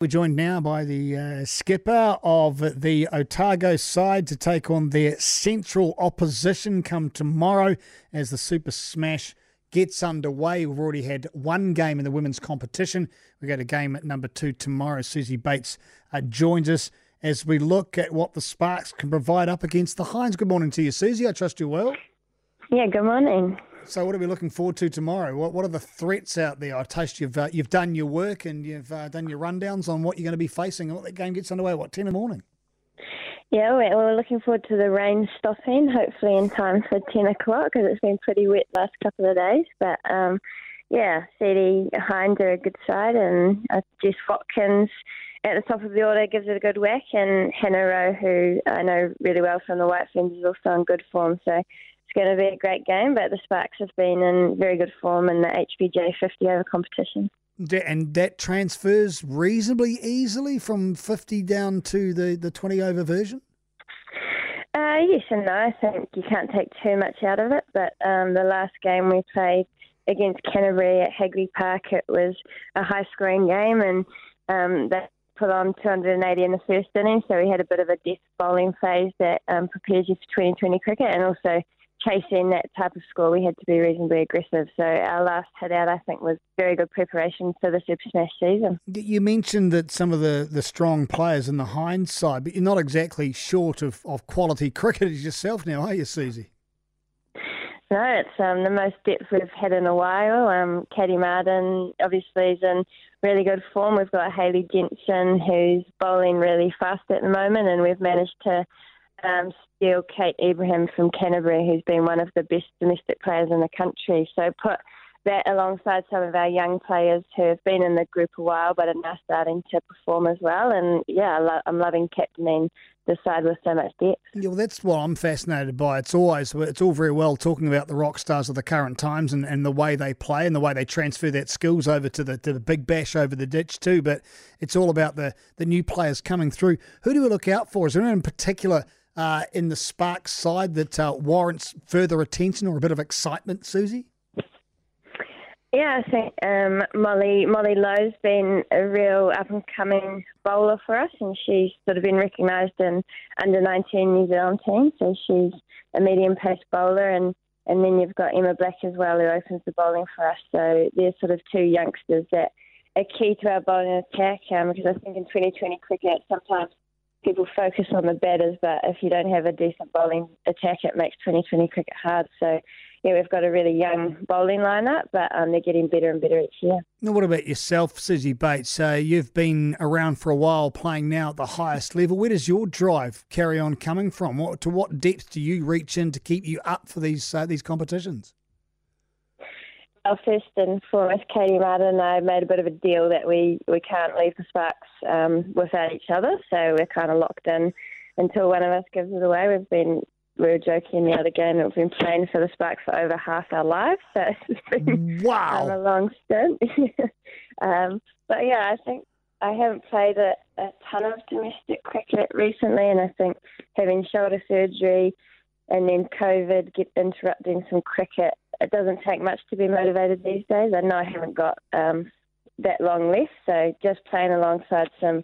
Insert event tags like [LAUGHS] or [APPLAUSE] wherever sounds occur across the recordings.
We're joined now by the uh, skipper of the Otago side to take on their central opposition come tomorrow as the Super Smash gets underway. We've already had one game in the women's competition. We got a game at number two tomorrow. Suzie Bates uh, joins us as we look at what the Sparks can provide up against the Hinds. Good morning to you, Suzie. I trust you well. Yeah, good morning. So, what are we looking forward to tomorrow? What What are the threats out there? I taste you've uh, you've done your work and you've uh, done your rundowns on what you're going to be facing and what that game gets underway. What ten in the morning? Yeah, we're, we're looking forward to the rain stopping, hopefully in time for ten o'clock because it's been pretty wet last couple of days. But um, yeah, CD Hinds are a good side, and uh, Jess Watkins at the top of the order gives it a good whack, and Hannah Rowe, who I know really well from the White Ferns, is also in good form. So it's going to be a great game, but the Sparks have been in very good form in the HBJ 50 over competition. And that transfers reasonably easily from 50 down to the, the 20 over version? Uh, yes and no. I think you can't take too much out of it, but um, the last game we played against Canterbury at Hagley Park, it was a high scoring game, and um, they put on 280 in the first inning, so we had a bit of a death bowling phase that um, prepares you for 2020 cricket, and also chasing that type of score, we had to be reasonably aggressive. So our last hit out, I think, was very good preparation for the Super Smash season. You mentioned that some of the, the strong players in the Hinds side, but you're not exactly short of, of quality [LAUGHS] cricketers yourself now, are you, Suzie? No, it's um, the most depth we've had in a while. Um, Katey Martin obviously is in really good form. We've got Hayley Jensen who's bowling really fast at the moment, and we've managed to um, steal Kate Ebrahim from Canterbury, who's been one of the best domestic players in the country. So put that alongside some of our young players who have been in the group a while but are now starting to perform as well. And yeah, I'm loving captaining the side with so much depth. Yeah, well, that's what I'm fascinated by. It's always it's all very well talking about the rock stars of the current times and, and the way they play and the way they transfer that skills over to the to the big bash over the ditch too. But it's all about the the new players coming through. Who do we look out for? Is there anyone in particular? Uh, in the Sparks side that uh, warrants further attention or a bit of excitement, Suzie? Yeah, I think um, Molly Molly Loe's been a real up and coming bowler for us, and she's sort of been recognised in under 19 New Zealand team. So she's a medium pace bowler, and and then you've got Emma Black as well, who opens the bowling for us. So there's sort of two youngsters that are key to our bowling attack. Um, because I think in 2020 cricket, sometimes people focus on the batters, but if you don't have a decent bowling attack, it makes 2020 cricket hard. So yeah, we've got a really young bowling lineup, but um, they're getting better and better each year. Now, what about yourself, Suzie Bates? Uh, you've been around for a while, playing now at the highest level. Where does your drive carry on coming from? What, to what depth do you reach in to keep you up for these uh, these competitions? Well, first and foremost, Katey Martin and I made a bit of a deal that we, we can't leave the Sparks um, without each other, so we're kind of locked in until one of us gives it away. We've been we were joking the other game that we've been playing for the Sparks for over half our lives, [LAUGHS] so it's been wow. um, a long stint. [LAUGHS] um, but yeah, I think I haven't played a, a ton of domestic cricket recently, and I think having shoulder surgery and then COVID get interrupting some cricket, it doesn't take much to be motivated these days. I know I haven't got um, that long left, so just playing alongside some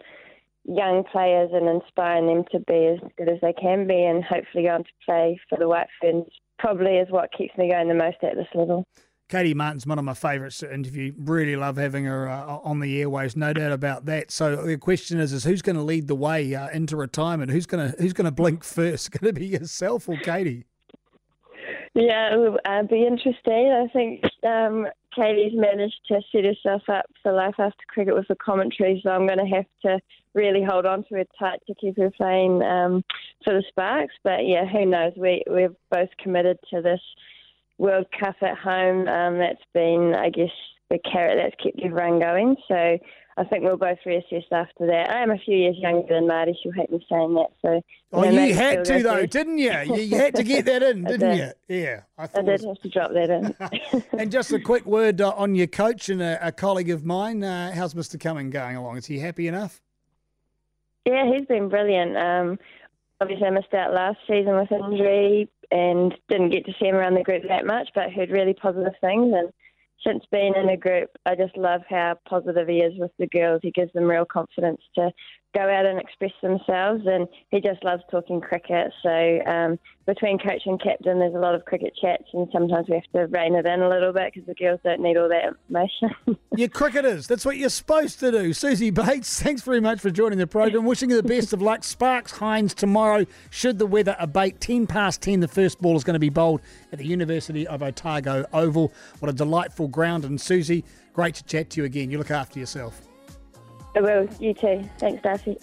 young players and inspiring them to be as good as they can be and hopefully going to play for the White Ferns probably is what keeps me going the most at this level. Katey Martin's one of my favourites to interview. Really love having her uh, on the airways, no doubt about that. So the question is, is who's going to lead the way uh, into retirement? Who's going to who's going to blink [LAUGHS] first? Going to be yourself or Katey? Yeah, it will uh, be interesting. I think um, Katey's managed to set herself up for life after cricket with the commentary, so I'm going to have to really hold on to her tight to keep her playing um, for the Sparks. But yeah, who knows? We we're both committed to this World Cup at home. Um, that's been, I guess, the carrot that's kept everyone going. So I think we'll both reassess after that. I am a few years younger than Marty. She'll hate me saying that. So oh, you, you had to though, didn't you? You had to get [LAUGHS] that in, didn't did. you? Yeah, I, I did was... have to drop that in. [LAUGHS] and just a quick word uh, on your coach and a, a colleague of mine. Uh, how's Mr. Cumming going along? Is he happy enough? Yeah, he's been brilliant. Um, obviously, I missed out last season with injury and didn't get to see him around the group that much, but heard really positive things and since being in a group, I just love how positive he is with the girls. He gives them real confidence to go out and express themselves, and he just loves talking cricket. So um, between coach and captain, there's a lot of cricket chats, and sometimes we have to rein it in a little bit because the girls don't need all that information. [LAUGHS] you're cricketers. That's what you're supposed to do. Suzie Bates, [LAUGHS] thanks very much for joining the program. Wishing you the best of luck. Sparks Hinds tomorrow, should the weather abate. 10 past 10, the first ball is going to be bowled at the University of Otago Oval. What a delightful ground. And Suzie, great to chat to you again. You look after yourself. I will. You too. Thanks, Darcy.